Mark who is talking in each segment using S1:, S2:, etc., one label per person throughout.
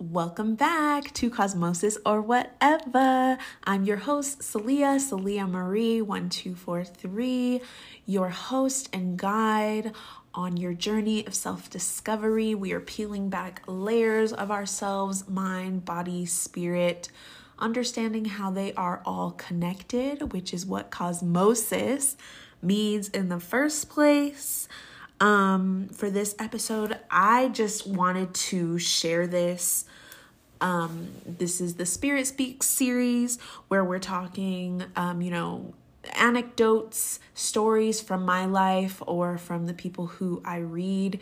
S1: Welcome back to Cosmosis or Whatever. I'm your host, Salia, Salia Marie 1243, your host and guide on your journey of self discovery. We are peeling back layers of ourselves mind, body, spirit, understanding how they are all connected, which is what cosmosis means in the first place. Um, for this episode, I just wanted to share this. Um, this is the Spirit Speaks series where we're talking, um, you know, anecdotes, stories from my life or from the people who I read,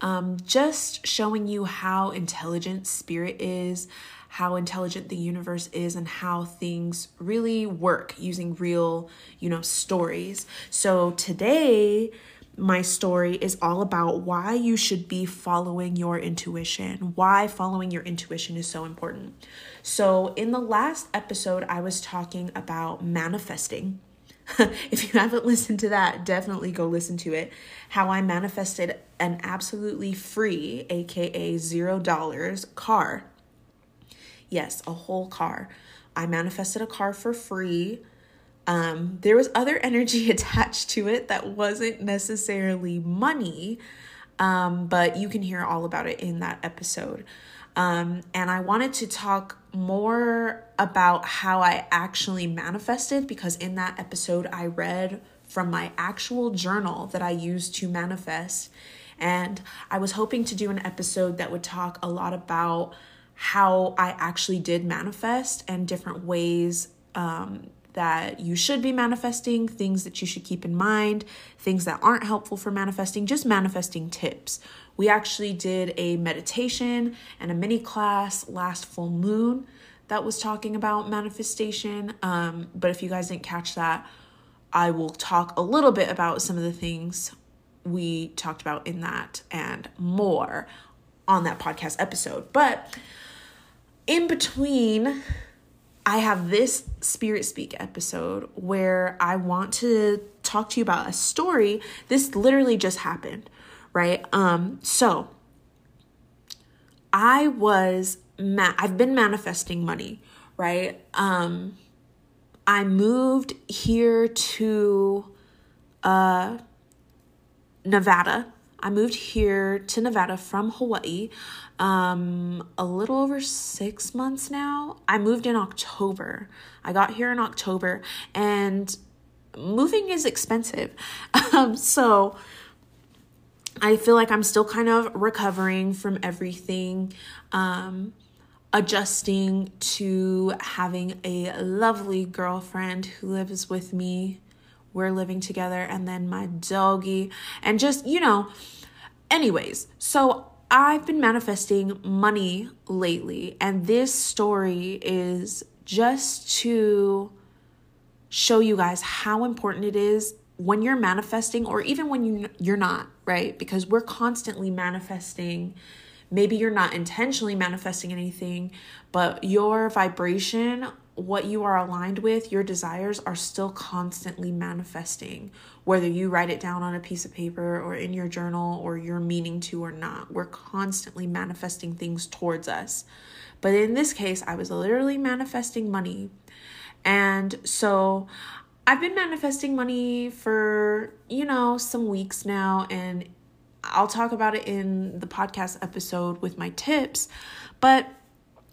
S1: um, just showing you how intelligent spirit is, how intelligent the universe is, and how things really work using real, you know, stories. So today, my story is all about why you should be following your intuition, why following your intuition is so important. So, in the last episode, I was talking about manifesting. if you haven't listened to that, definitely go listen to it. How I manifested an absolutely free, aka zero dollars, car. Yes, a whole car. I manifested a car for free um, there was other energy attached to it that wasn't necessarily money, um, but you can hear all about it in that episode. Um, and I wanted to talk more about how I actually manifested because in that episode, I read from my actual journal that I used to manifest. And I was hoping to do an episode that would talk a lot about how I actually did manifest and different ways um, that you should be manifesting, things that you should keep in mind, things that aren't helpful for manifesting, just manifesting tips. We actually did a meditation and a mini class last full moon that was talking about manifestation. Um, but if you guys didn't catch that, I will talk a little bit about some of the things we talked about in that and more on that podcast episode. But in between I have this Spirit Speak episode where I want to talk to you about a story. This literally just happened, right? Um, so I was ma- I've been manifesting money, right? Um, I moved here to uh, Nevada. I moved here to Nevada from Hawaii um a little over 6 months now. I moved in October. I got here in October and moving is expensive. Um so I feel like I'm still kind of recovering from everything. Um adjusting to having a lovely girlfriend who lives with me. We're living together and then my doggy and just, you know, anyways, so I've been manifesting money lately, and this story is just to show you guys how important it is when you're manifesting or even when you you're not, right? Because we're constantly manifesting. Maybe you're not intentionally manifesting anything, but your vibration what you are aligned with, your desires are still constantly manifesting, whether you write it down on a piece of paper or in your journal or you're meaning to or not. We're constantly manifesting things towards us. But in this case, I was literally manifesting money. And so I've been manifesting money for, you know, some weeks now, and I'll talk about it in the podcast episode with my tips. But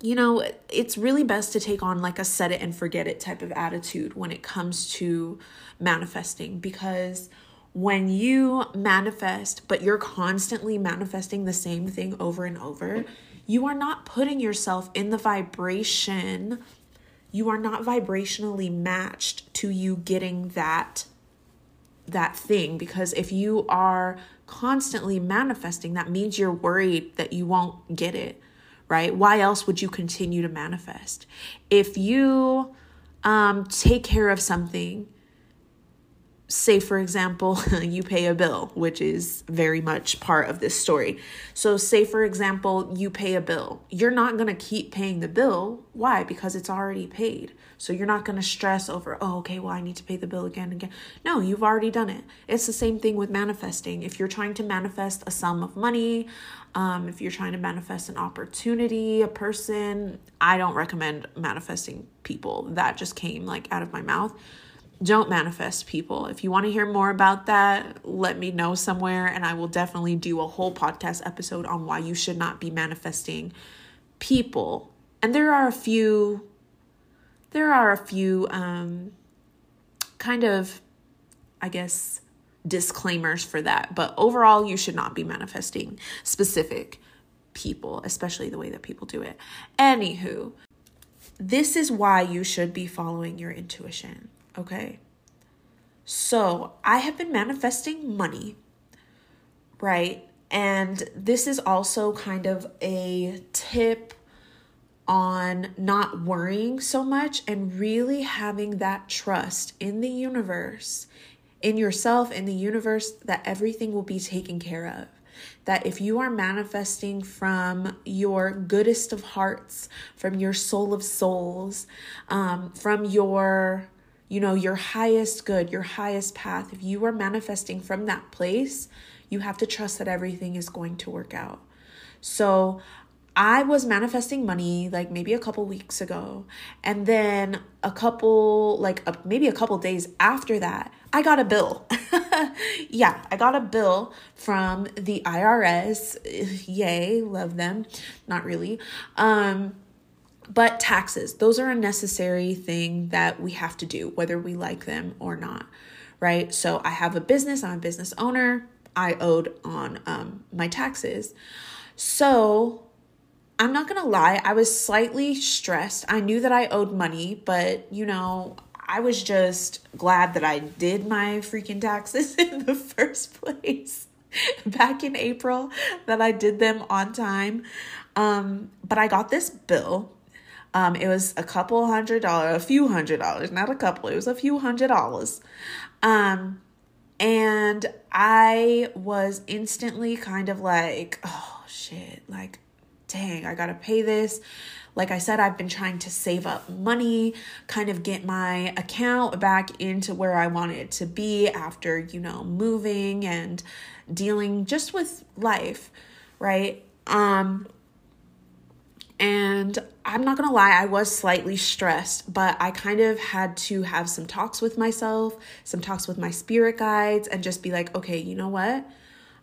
S1: you know, it's really best to take on like a set it and forget it type of attitude when it comes to manifesting because when you manifest, but you're constantly manifesting the same thing over and over, you are not putting yourself in the vibration. You are not vibrationally matched to you getting that that thing because if you are constantly manifesting that means you're worried that you won't get it right? Why else would you continue to manifest? If you um, take care of something say for example you pay a bill which is very much part of this story. So say for example you pay a bill. You're not going to keep paying the bill. Why? Because it's already paid. So you're not going to stress over oh okay well i need to pay the bill again and again. No you've already done it. It's the same thing with manifesting. If you're trying to manifest a sum of money um, if you're trying to manifest an opportunity a person i don't recommend manifesting people. That just came like out of my mouth don't manifest people. If you want to hear more about that, let me know somewhere, and I will definitely do a whole podcast episode on why you should not be manifesting people. And there are a few, there are a few um, kind of, I guess, disclaimers for that. But overall, you should not be manifesting specific people, especially the way that people do it. Anywho, this is why you should be following your intuition Okay. So I have been manifesting money, right? And this is also kind of a tip on not worrying so much and really having that trust in the universe, in yourself, in the universe, that everything will be taken care of. That if you are manifesting from your goodest of hearts, from your soul of souls, um, from your you know, your highest good, your highest path, if you are manifesting from that place, you have to trust that everything is going to work out. So, I was manifesting money like maybe a couple weeks ago. And then a couple, like a, maybe a couple days after that, I got a bill. yeah, I got a bill from the IRS. Yay, love them. Not really. Um, but taxes, those are a necessary thing that we have to do, whether we like them or not, right? So I have a business, I'm a business owner, I owed on um, my taxes. So I'm not gonna lie, I was slightly stressed. I knew that I owed money, but you know, I was just glad that I did my freaking taxes in the first place back in April, that I did them on time. Um, but I got this bill um, it was a couple hundred dollars, a few hundred dollars, not a couple, it was a few hundred dollars. Um, and I was instantly kind of like, oh shit, like, dang, I gotta pay this. Like I said, I've been trying to save up money, kind of get my account back into where I want it to be after, you know, moving and dealing just with life, right? Um, and I'm not gonna lie, I was slightly stressed, but I kind of had to have some talks with myself, some talks with my spirit guides, and just be like, okay, you know what?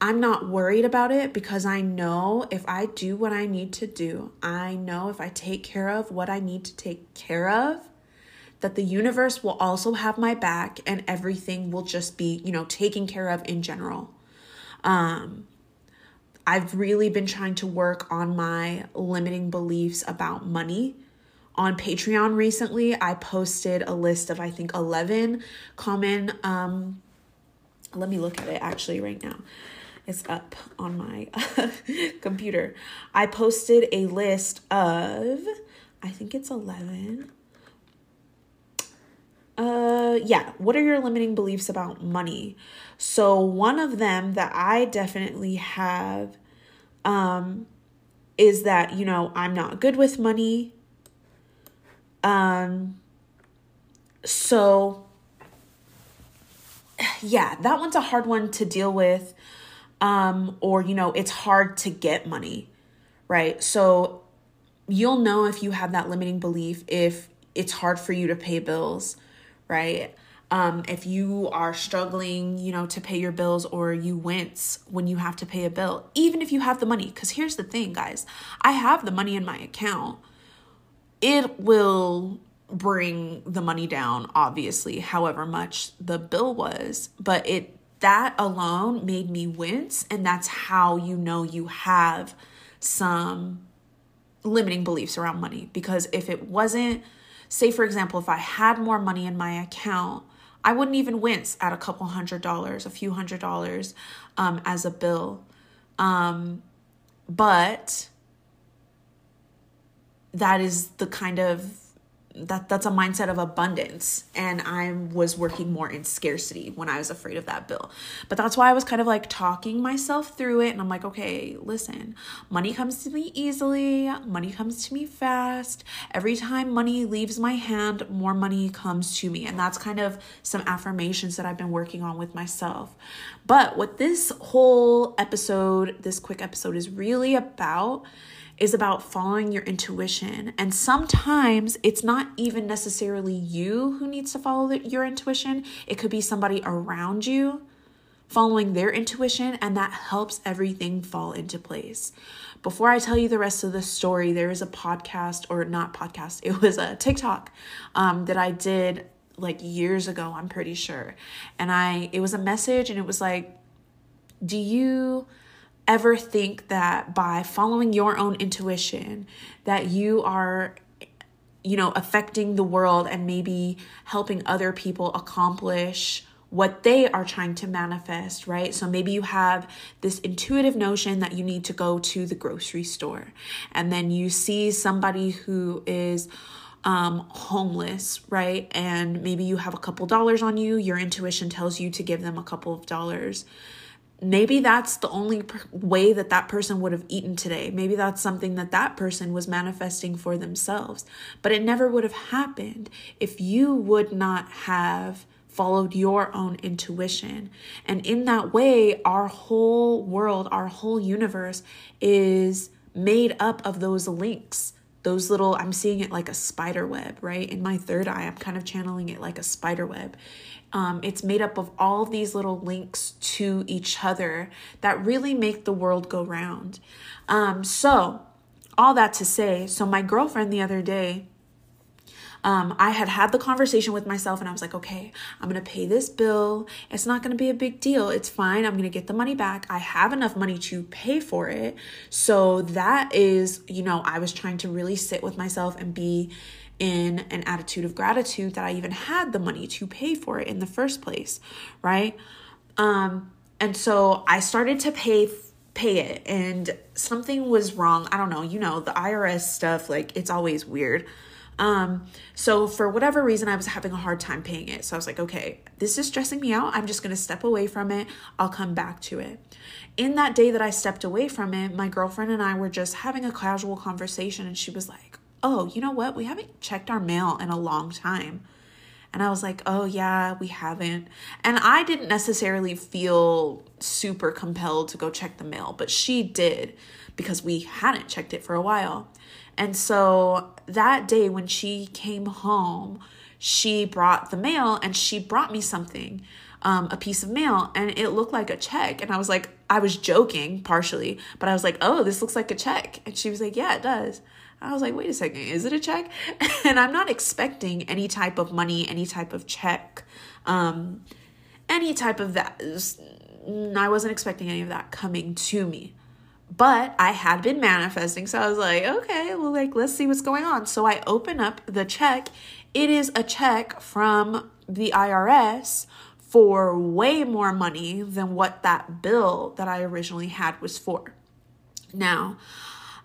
S1: I'm not worried about it because I know if I do what I need to do, I know if I take care of what I need to take care of, that the universe will also have my back and everything will just be, you know, taken care of in general. Um, I've really been trying to work on my limiting beliefs about money. On Patreon recently, I posted a list of I think 11 common um let me look at it actually right now. It's up on my computer. I posted a list of I think it's 11 uh yeah, what are your limiting beliefs about money? So one of them that I definitely have um is that, you know, I'm not good with money. Um so yeah, that one's a hard one to deal with. Um or you know, it's hard to get money, right? So you'll know if you have that limiting belief if it's hard for you to pay bills right? Um, if you are struggling, you know, to pay your bills or you wince when you have to pay a bill, even if you have the money. Because here's the thing, guys I have the money in my account. It will bring the money down, obviously, however much the bill was, but it that alone made me wince. And that's how you know you have some limiting beliefs around money. Because if it wasn't, Say, for example, if I had more money in my account, I wouldn't even wince at a couple hundred dollars, a few hundred dollars um, as a bill. Um, but that is the kind of that that's a mindset of abundance. And i was working more in scarcity when i was afraid of that bill. But that's why i was kind of like talking myself through it. And i'm like okay listen money comes to me easily. Money comes to me fast. Every time money leaves my hand more money comes to me. And that's kind of some affirmations that i've been working on with myself. But what this whole episode this quick episode is really about is about following your intuition. And sometimes it's not even necessarily you who needs to follow the, your intuition, it could be somebody around you following their intuition, and that helps everything fall into place. Before I tell you the rest of the story, there is a podcast, or not podcast, it was a TikTok um, that I did like years ago, I'm pretty sure. And I, it was a message, and it was like, do you ever think that by following your own intuition that you are you know affecting the world and maybe helping other people accomplish what they are trying to manifest, right? So maybe you have this intuitive notion that you need to go to the grocery store, and then you see somebody who is um, homeless, right? And maybe you have a couple dollars on you. Your intuition tells you to give them a couple of dollars maybe that's the only per- way that that person would have eaten today. Maybe that's something that that person was manifesting for themselves. But it never would have happened if you would not have followed your own intuition. And in that way, our whole world, our whole universe is made up of those links. Those little, I'm seeing it like a spider web, right? In my third eye, I'm kind of channeling it like a spider web. Um, it's made up of all of these little links to each other that really make the world go round. Um, so, all that to say, so my girlfriend the other day, um, I had had the conversation with myself and I was like, okay, I'm going to pay this bill. It's not going to be a big deal. It's fine. I'm going to get the money back. I have enough money to pay for it. So that is, you know, I was trying to really sit with myself and be in an attitude of gratitude that I even had the money to pay for it in the first place, right? Um, and so I started to pay pay it and something was wrong. I don't know, you know, the IRS stuff like it's always weird. Um, so for whatever reason I was having a hard time paying it. So I was like, okay, this is stressing me out. I'm just going to step away from it. I'll come back to it. In that day that I stepped away from it, my girlfriend and I were just having a casual conversation and she was like, oh, you know what? We haven't checked our mail in a long time. And I was like, oh, yeah, we haven't. And I didn't necessarily feel super compelled to go check the mail, but she did because we hadn't checked it for a while. And so that day when she came home, she brought the mail and she brought me something, um, a piece of mail, and it looked like a check. And I was like, I was joking partially, but I was like, oh, this looks like a check. And she was like, yeah, it does. I was like, wait a second, is it a check? And I'm not expecting any type of money, any type of check, um, any type of that. I wasn't expecting any of that coming to me. But I had been manifesting, so I was like, okay, well, like, let's see what's going on. So I open up the check. It is a check from the IRS for way more money than what that bill that I originally had was for. Now,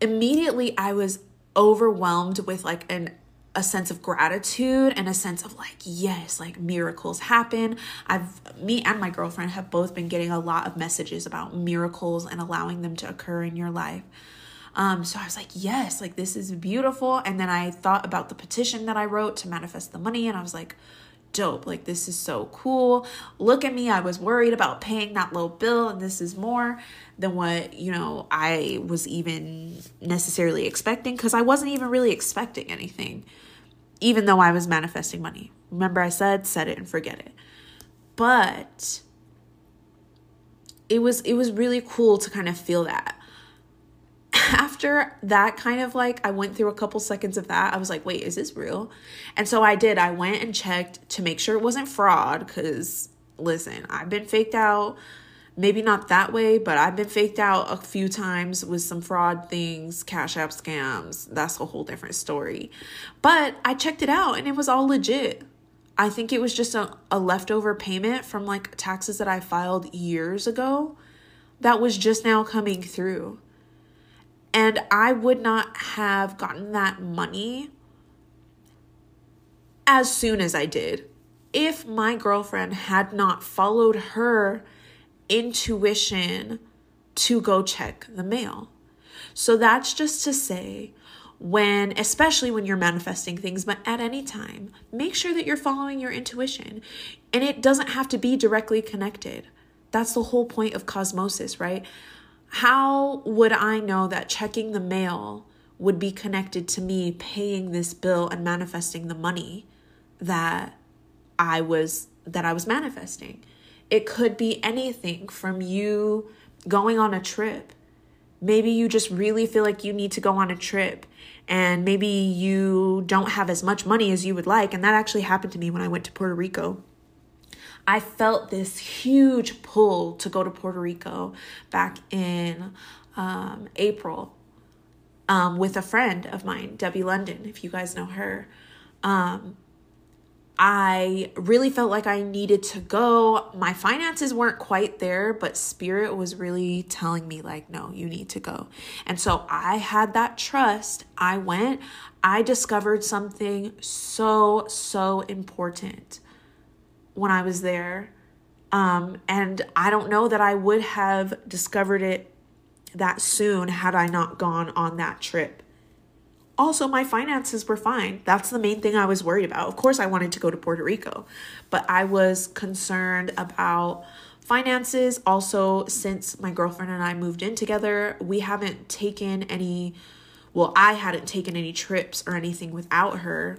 S1: immediately I was overwhelmed with like an a sense of gratitude and a sense of like yes like miracles happen. I've me and my girlfriend have both been getting a lot of messages about miracles and allowing them to occur in your life. Um so i was like yes like this is beautiful. And then i thought about the petition that i wrote to manifest the money and i was like dope. Like, this is so cool. Look at me. I was worried about paying that low bill, and this is more than what, you know, I was even necessarily expecting because I wasn't even really expecting anything, even though I was manifesting money. Remember, I said, set it and forget it. But it was it was really cool to kind of feel that after that kind of like I went through a couple seconds of that, I was like, wait, is this real? And so I did. I went and checked to make sure it wasn't fraud because listen, I've been faked out. Maybe not that way, but I've been faked out a few times with some fraud things, cash app scams. That's a whole different story. But I checked it out and it was all legit. I think it was just a, a leftover payment from like taxes that I filed years ago that was just now coming through. And I would not have gotten that money as soon as I did. If my girlfriend had not followed her intuition to go check the mail. So that's just to say, when, especially when you're manifesting things, but at any time, make sure that you're following your intuition. And it doesn't have to be directly connected. That's the whole point of cosmosis, right? How would I know that checking the mail would be connected to me paying this bill and manifesting the money that I was that I was manifesting? It could be anything from you going on a trip. Maybe you just really feel like you need to go on a trip and maybe you don't have as much money as you would like. And that actually happened to me when I went to Puerto Rico. I felt this huge pull to go to Puerto Rico back in um, April um, with a friend of mine, Debbie London, if you guys know her. Um, I really felt like I needed to go. My finances weren't quite there, but spirit was really telling me, like, no, you need to go. And so I had that trust. I went, I discovered something so, so important when I was there. Um, and I don't know that I would have discovered it that soon had I not gone on that trip. Also, my finances were fine. That's the main thing I was worried about. Of course, I wanted to go to Puerto Rico, but I was concerned about finances. Also, since my girlfriend and I moved in together, we haven't taken any, well, I hadn't taken any trips or anything without her.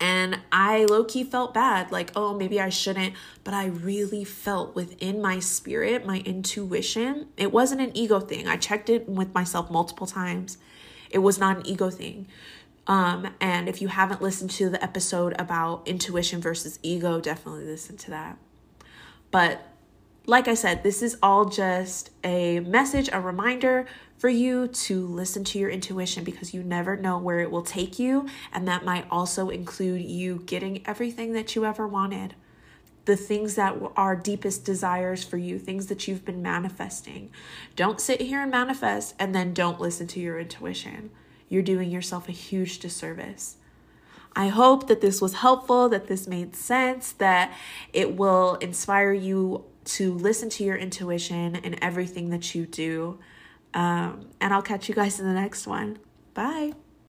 S1: And I low key felt bad, like, oh, maybe I shouldn't. But I really felt within my spirit, my intuition. It wasn't an ego thing. I checked it with myself multiple times it was not an ego thing. Um, and if you haven't listened to the episode about intuition versus ego, definitely listen to that. But like I said, this is all just a message, a reminder for you to listen to your intuition because you never know where it will take you. And that might also include you getting everything that you ever wanted. The things that are deepest desires for you, things that you've been manifesting. Don't sit here and manifest and then don't listen to your intuition. You're doing yourself a huge disservice. I hope that this was helpful, that this made sense, that it will inspire you to listen to your intuition in everything that you do. Um, and I'll catch you guys in the next one. Bye.